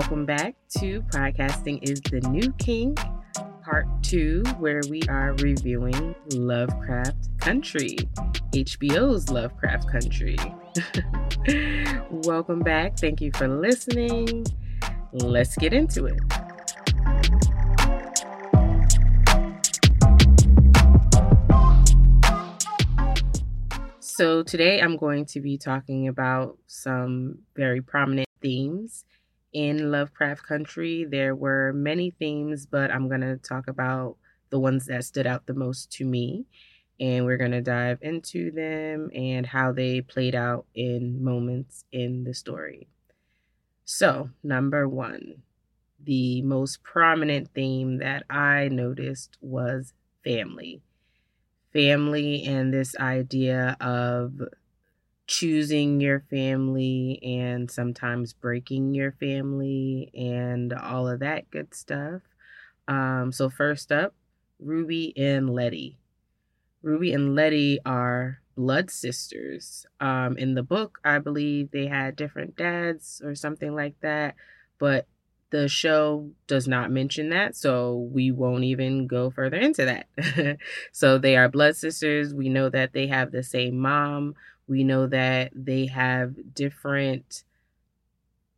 Welcome back to Podcasting is the New Kink, part two, where we are reviewing Lovecraft Country, HBO's Lovecraft Country. Welcome back. Thank you for listening. Let's get into it. So, today I'm going to be talking about some very prominent themes in Lovecraft Country. There were many themes, but I'm going to talk about the ones that stood out the most to me. And we're going to dive into them and how they played out in moments in the story. So, number one, the most prominent theme that I noticed was family. Family and this idea of choosing your family and sometimes breaking your family and all of that good stuff. Um, so, first up, Ruby and Letty. Ruby and Letty are blood sisters. Um, in the book, I believe they had different dads or something like that, but the show does not mention that, so we won't even go further into that. so they are blood sisters. We know that they have the same mom. We know that they have different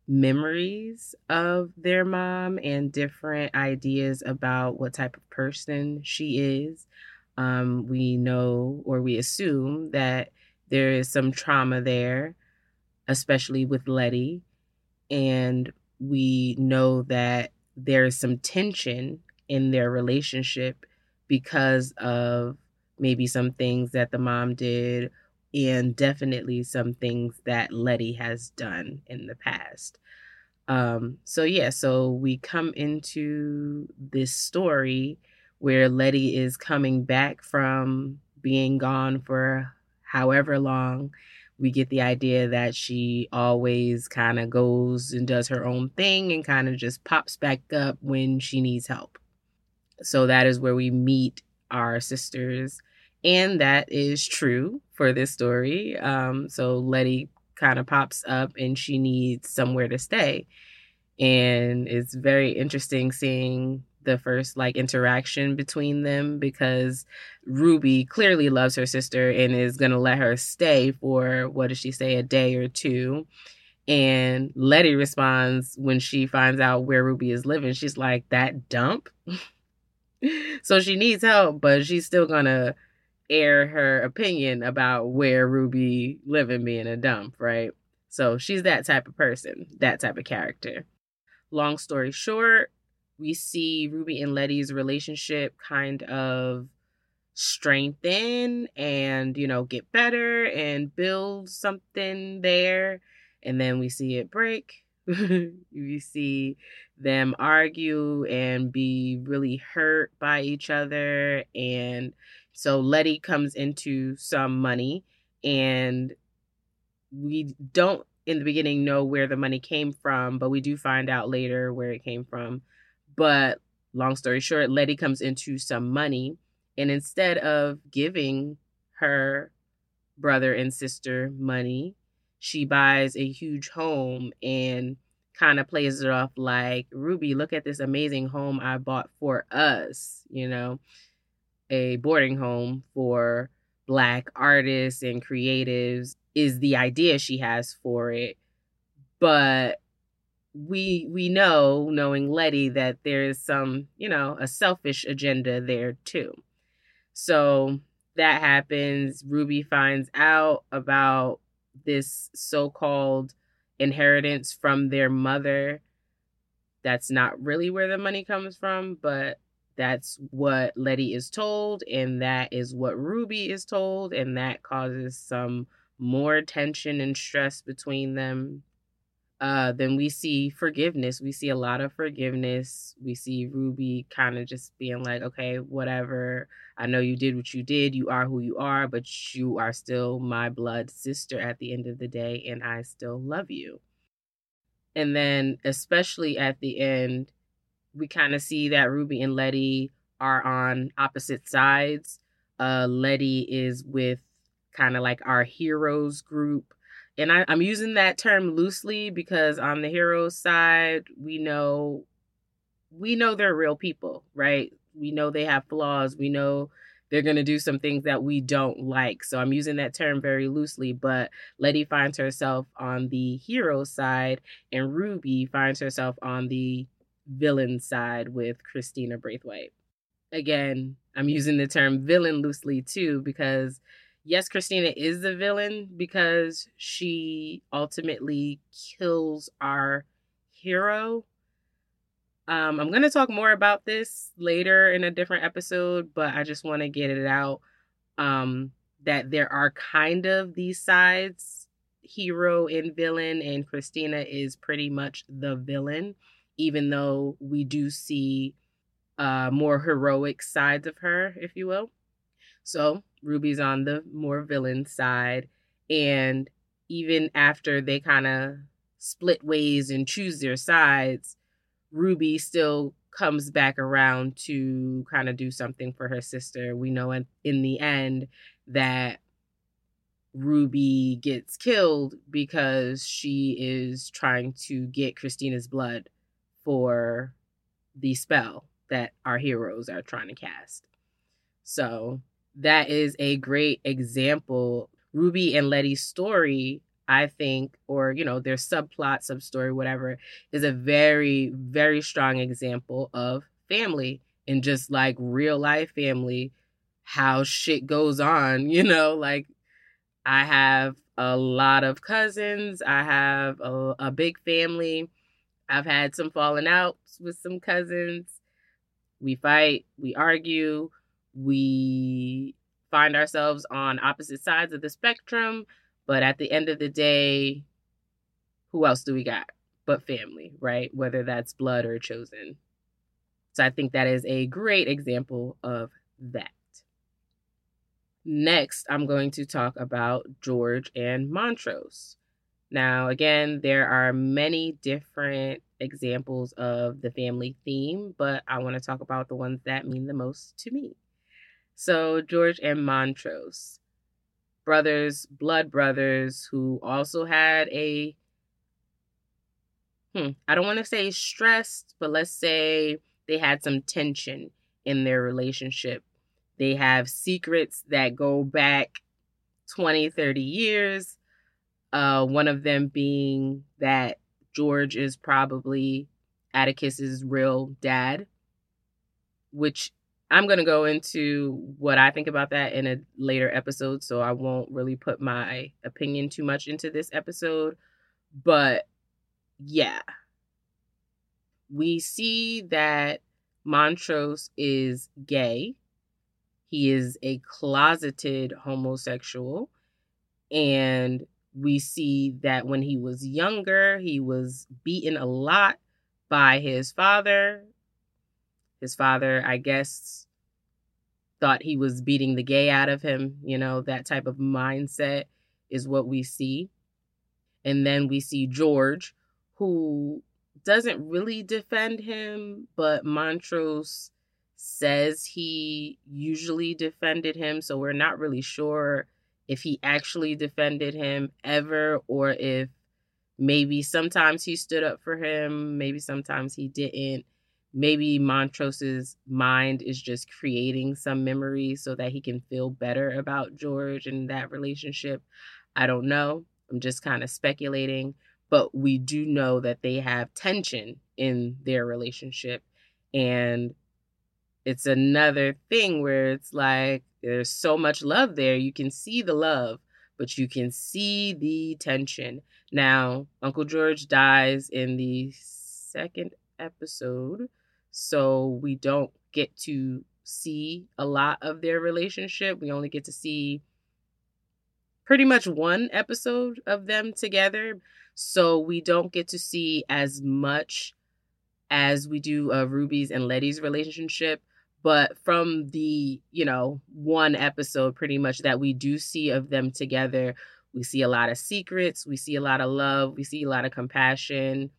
memories of their mom and different ideas about what type of person she is. Um, we know or we assume that there is some trauma there, especially with Letty. And we know that there's some tension in their relationship because of maybe some things that the mom did and definitely some things that Letty has done in the past. Um, so yeah, so we come into this story where Letty is coming back from being gone for however long. We get the idea that she always kind of goes and does her own thing and kind of just pops back up when she needs help. So that is where we meet our sisters and that is true for this story. Um, so Letty kind of pops up and she needs somewhere to stay. And it's very interesting seeing the first like interaction between them because Ruby clearly loves her sister and is going to let her stay for what does she say a day or two. And Letty responds when she finds out where Ruby is living. She's like, that dump. so she needs help, but she's still going to air her opinion about where Ruby living being a dump, right? So she's that type of person, that type of character. Long story short, we see Ruby and Letty's relationship kind of strengthen and, you know, get better and build something there. And then we see it break. we see them argue and be really hurt by each other and so Letty comes into some money, and we don't in the beginning know where the money came from, but we do find out later where it came from. But long story short, Letty comes into some money, and instead of giving her brother and sister money, she buys a huge home and kind of plays it off like Ruby, look at this amazing home I bought for us, you know a boarding home for black artists and creatives is the idea she has for it. But we we know knowing letty that there is some you know a selfish agenda there too. So that happens. Ruby finds out about this so-called inheritance from their mother. That's not really where the money comes from but that's what Letty is told, and that is what Ruby is told, and that causes some more tension and stress between them. Uh, then we see forgiveness. We see a lot of forgiveness. We see Ruby kind of just being like, okay, whatever. I know you did what you did. You are who you are, but you are still my blood sister at the end of the day, and I still love you. And then, especially at the end, we kind of see that Ruby and Letty are on opposite sides. Uh, Letty is with kind of like our heroes group, and I, I'm using that term loosely because on the hero side, we know we know they're real people, right? We know they have flaws. We know they're going to do some things that we don't like. So I'm using that term very loosely, but Letty finds herself on the hero side and Ruby finds herself on the villain side with Christina Braithwaite. Again, I'm using the term villain loosely too because yes, Christina is the villain because she ultimately kills our hero um, I'm going to talk more about this later in a different episode, but I just want to get it out um, that there are kind of these sides hero and villain, and Christina is pretty much the villain, even though we do see uh, more heroic sides of her, if you will. So Ruby's on the more villain side, and even after they kind of split ways and choose their sides, Ruby still comes back around to kind of do something for her sister. We know in, in the end that Ruby gets killed because she is trying to get Christina's blood for the spell that our heroes are trying to cast. So that is a great example. Ruby and Letty's story I think, or you know, their subplot, sub story, whatever, is a very, very strong example of family and just like real life family, how shit goes on, you know, like I have a lot of cousins, I have a, a big family. I've had some falling outs with some cousins. We fight, we argue, we find ourselves on opposite sides of the spectrum but at the end of the day, who else do we got but family, right? Whether that's blood or chosen. So I think that is a great example of that. Next, I'm going to talk about George and Montrose. Now, again, there are many different examples of the family theme, but I want to talk about the ones that mean the most to me. So, George and Montrose brothers, blood brothers, who also had a, hmm, I don't want to say stressed, but let's say they had some tension in their relationship. They have secrets that go back 20, 30 years. Uh, one of them being that George is probably Atticus's real dad, which I'm going to go into what I think about that in a later episode, so I won't really put my opinion too much into this episode. But yeah, we see that Montrose is gay. He is a closeted homosexual. And we see that when he was younger, he was beaten a lot by his father his father, I guess, thought he was beating the gay out of him. You know, that type of mindset is what we see. And then we see George, who doesn't really defend him, but Montrose says he usually defended him. So we're not really sure if he actually defended him ever or if maybe sometimes he stood up for him, maybe sometimes he didn't maybe Montrose's mind is just creating some memories so that he can feel better about George and that relationship. I don't know. I'm just kind of speculating, but we do know that they have tension in their relationship and it's another thing where it's like there's so much love there. You can see the love, but you can see the tension. Now, Uncle George dies in the second episode so we don't get to see a lot of their relationship. We only get to see pretty much one episode of them together. So we don't get to see as much as we do of Ruby's and Letty's relationship. But from the, you know, one episode pretty much that we do see of them together, we see a lot of secrets, we see a lot of love, we see a lot of compassion.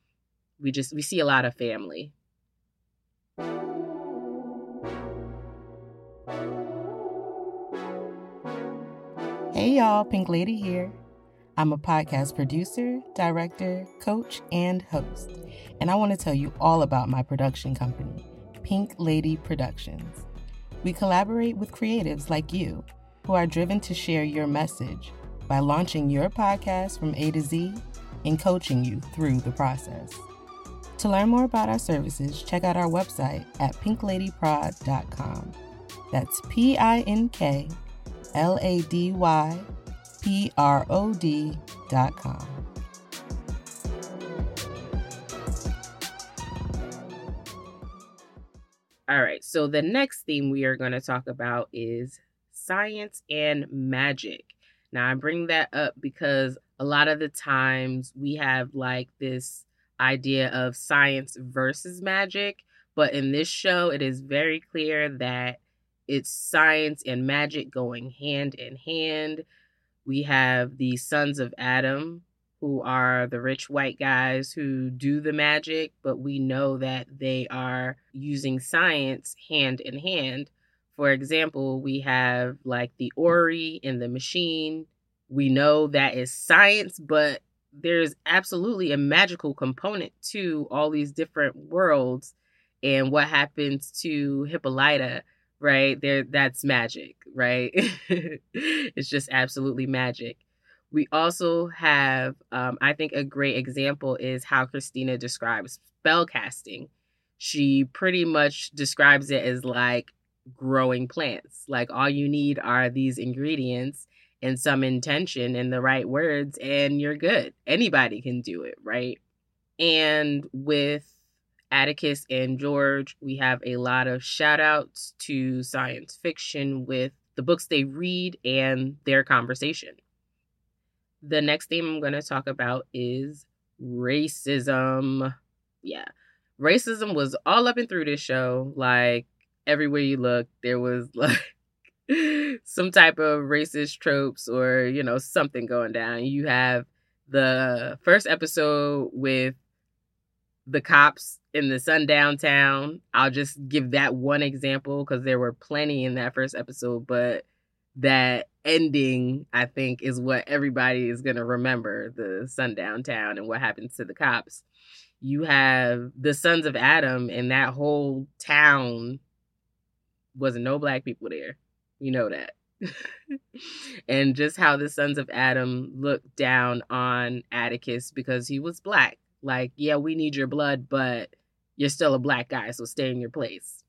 We just we see a lot of family. Hey y'all, Pink Lady here. I'm a podcast producer, director, coach, and host, and I want to tell you all about my production company, Pink Lady Productions. We collaborate with creatives like you who are driven to share your message by launching your podcast from A to Z and coaching you through the process. To learn more about our services, check out our website at pinkladyprod.com. That's P I N K L A D Y P R O D.com. All right, so the next theme we are going to talk about is science and magic. Now, I bring that up because a lot of the times we have like this idea of science versus magic, but in this show, it is very clear that it's science and magic going hand in hand. We have the sons of Adam, who are the rich white guys who do the magic, but we know that they are using science hand in hand. For example, we have like the orrery and the machine. We know that is science, but there's absolutely a magical component to all these different worlds and what happens to Hippolyta, right? There that's magic, right? it's just absolutely magic. We also have, um, I think, a great example is how Christina describes spell casting. She pretty much describes it as like growing plants. Like all you need are these ingredients and some intention and the right words, and you're good. Anybody can do it, right? And with Atticus and George, we have a lot of shout outs to science fiction with the books they read and their conversation. The next theme I'm going to talk about is racism. Yeah. Racism was all up and through this show. Like, everywhere you look, there was like some type of racist tropes or, you know, something going down. You have the first episode with the cops in the sundown town. I'll just give that one example because there were plenty in that first episode, but that ending, I think, is what everybody is going to remember the sundown town and what happens to the cops. You have the sons of Adam, and that whole town wasn't no black people there. You know that. and just how the sons of Adam looked down on Atticus because he was black. Like, yeah, we need your blood, but you're still a black guy, so stay in your place.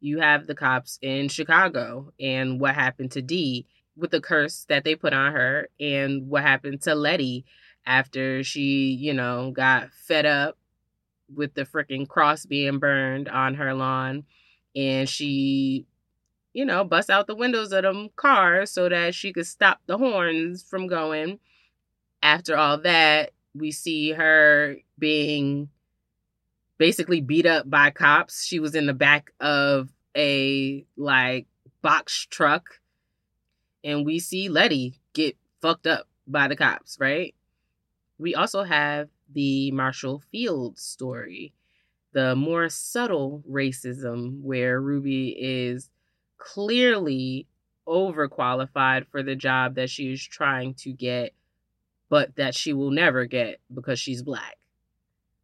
You have the cops in Chicago and what happened to Dee with the curse that they put on her and what happened to Letty after she, you know, got fed up with the freaking cross being burned on her lawn and she you know, bust out the windows of them cars so that she could stop the horns from going. After all that, we see her being basically beat up by cops. She was in the back of a like box truck and we see Letty get fucked up by the cops, right? We also have the Marshall Fields story, the more subtle racism where Ruby is clearly overqualified for the job that she is trying to get, but that she will never get because she's black.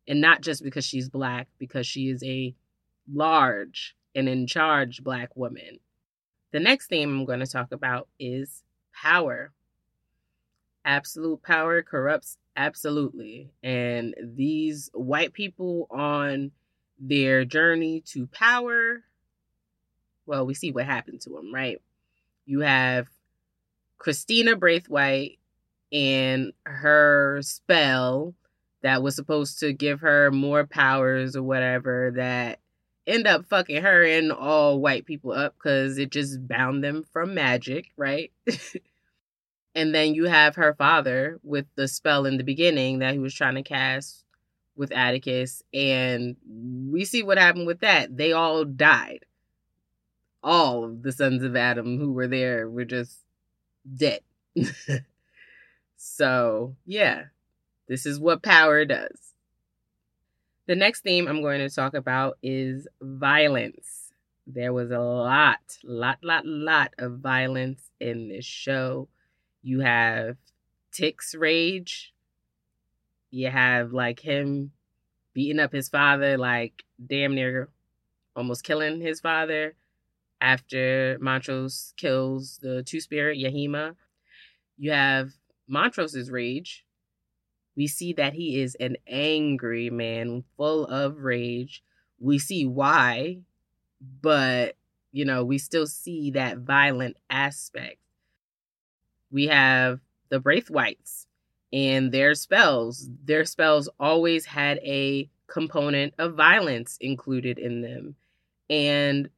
And not just because she's black, because she is a large and in charge black woman. The next theme I'm going to talk about is power. Absolute power corrupts absolutely. And these white people on their journey to power well, we see what happened to them, right? You have Christina Braithwaite and her spell that was supposed to give her more powers or whatever that end up fucking her and all white people up because it just bound them from magic, right? and then you have her father with the spell in the beginning that he was trying to cast with Atticus, and we see what happened with that. They all died all of the sons of Adam who were there were just dead. so, yeah, this is what power does. The next theme I'm going to talk about is violence. There was a lot, lot, lot, lot of violence in this show. You have Tick's rage. You have like him beating up his father, like damn near almost killing his father after Montrose kills the two spirit Yahima. You have Montrose's rage. We see that he is an angry man, full of rage. We see why, but you know, we still see that violent aspect. We have the Braithwaites and their spells. Their spells always had a component of violence included in them. And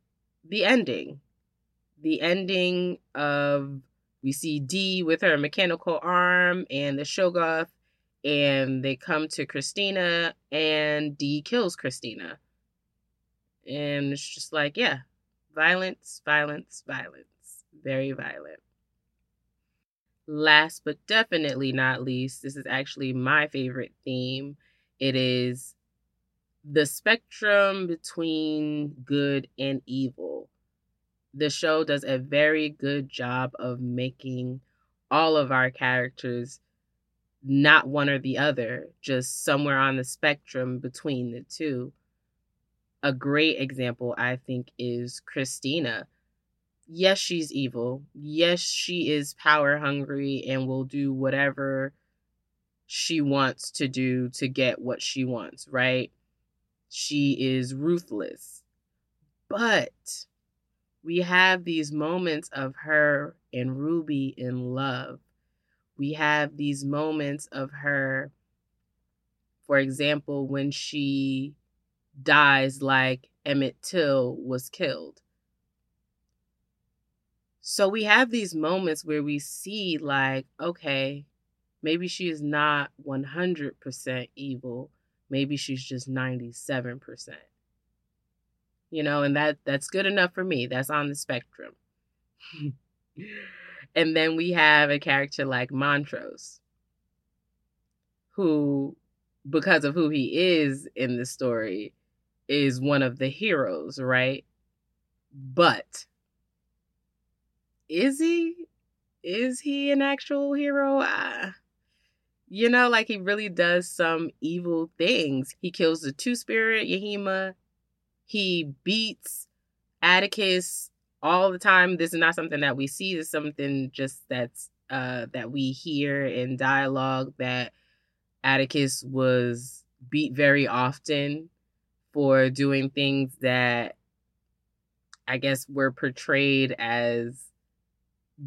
the ending. The ending of we see Dee with her mechanical arm and the Shoggoth, and they come to Christina, and Dee kills Christina. And it's just like, yeah, violence, violence, violence. Very violent. Last but definitely not least, this is actually my favorite theme. It is the spectrum between good and evil. The show does a very good job of making all of our characters not one or the other, just somewhere on the spectrum between the two. A great example, I think, is Christina. Yes, she's evil. Yes, she is power hungry and will do whatever she wants to do to get what she wants, right? She is ruthless. But we have these moments of her and Ruby in love. We have these moments of her, for example, when she dies like Emmett Till was killed. So we have these moments where we see, like, okay, maybe she is not 100% evil, maybe she's just 97%. You know, and that that's good enough for me. That's on the spectrum. and then we have a character like Montrose who because of who he is in the story is one of the heroes, right? But is he is he an actual hero? Uh, you know, like he really does some evil things. He kills the two spirit Yahima. He beats Atticus all the time. This is not something that we see. It's something just that's uh that we hear in dialogue that Atticus was beat very often for doing things that I guess were portrayed as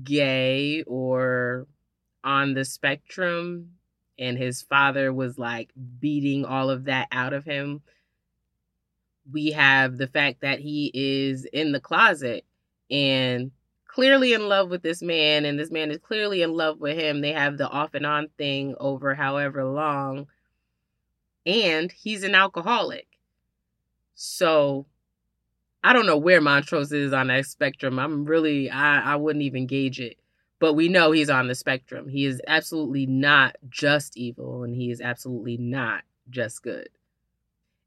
gay or on the spectrum and his father was like beating all of that out of him. We have the fact that he is in the closet and clearly in love with this man, and this man is clearly in love with him. They have the off and on thing over however long, and he's an alcoholic. So I don't know where Montrose is on that spectrum. I'm really, I, I wouldn't even gauge it but we know he's on the spectrum. He is absolutely not just evil, and he is absolutely not just good.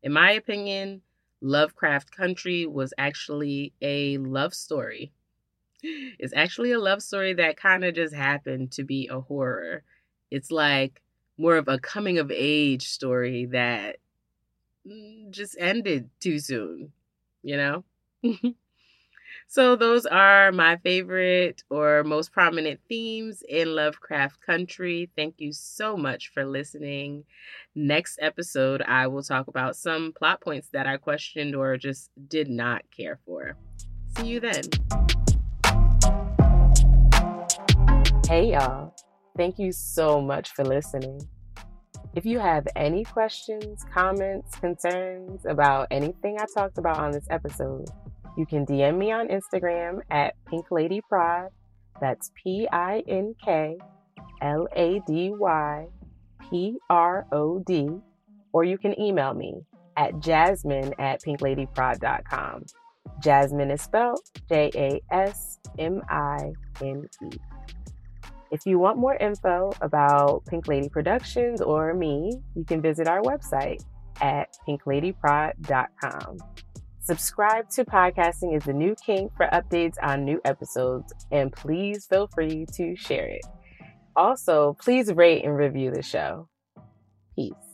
In my opinion, Lovecraft Country was actually a love story. It's actually a love story that kind of just happened to be a horror. It's like more of a coming of age story that mm, just ended too soon, you know? So, those are my favorite or most prominent themes in Lovecraft Country. Thank you so much for listening. Next episode, I will talk about some plot points that I questioned or just did not care for. See you then. Hey, y'all. Thank you so much for listening. If you have any questions, comments, concerns about anything I talked about on this episode, you can DM me on Instagram at Pink Lady Prod. That's P I N K L A D Y P R O D. Or you can email me at jasmine at pinkladyprod.com. Jasmine is spelled J A S M I N E. If you want more info about Pink Lady Productions or me, you can visit our website at pinkladyprod.com. Subscribe to Podcasting is the New Kink for updates on new episodes, and please feel free to share it. Also, please rate and review the show. Peace.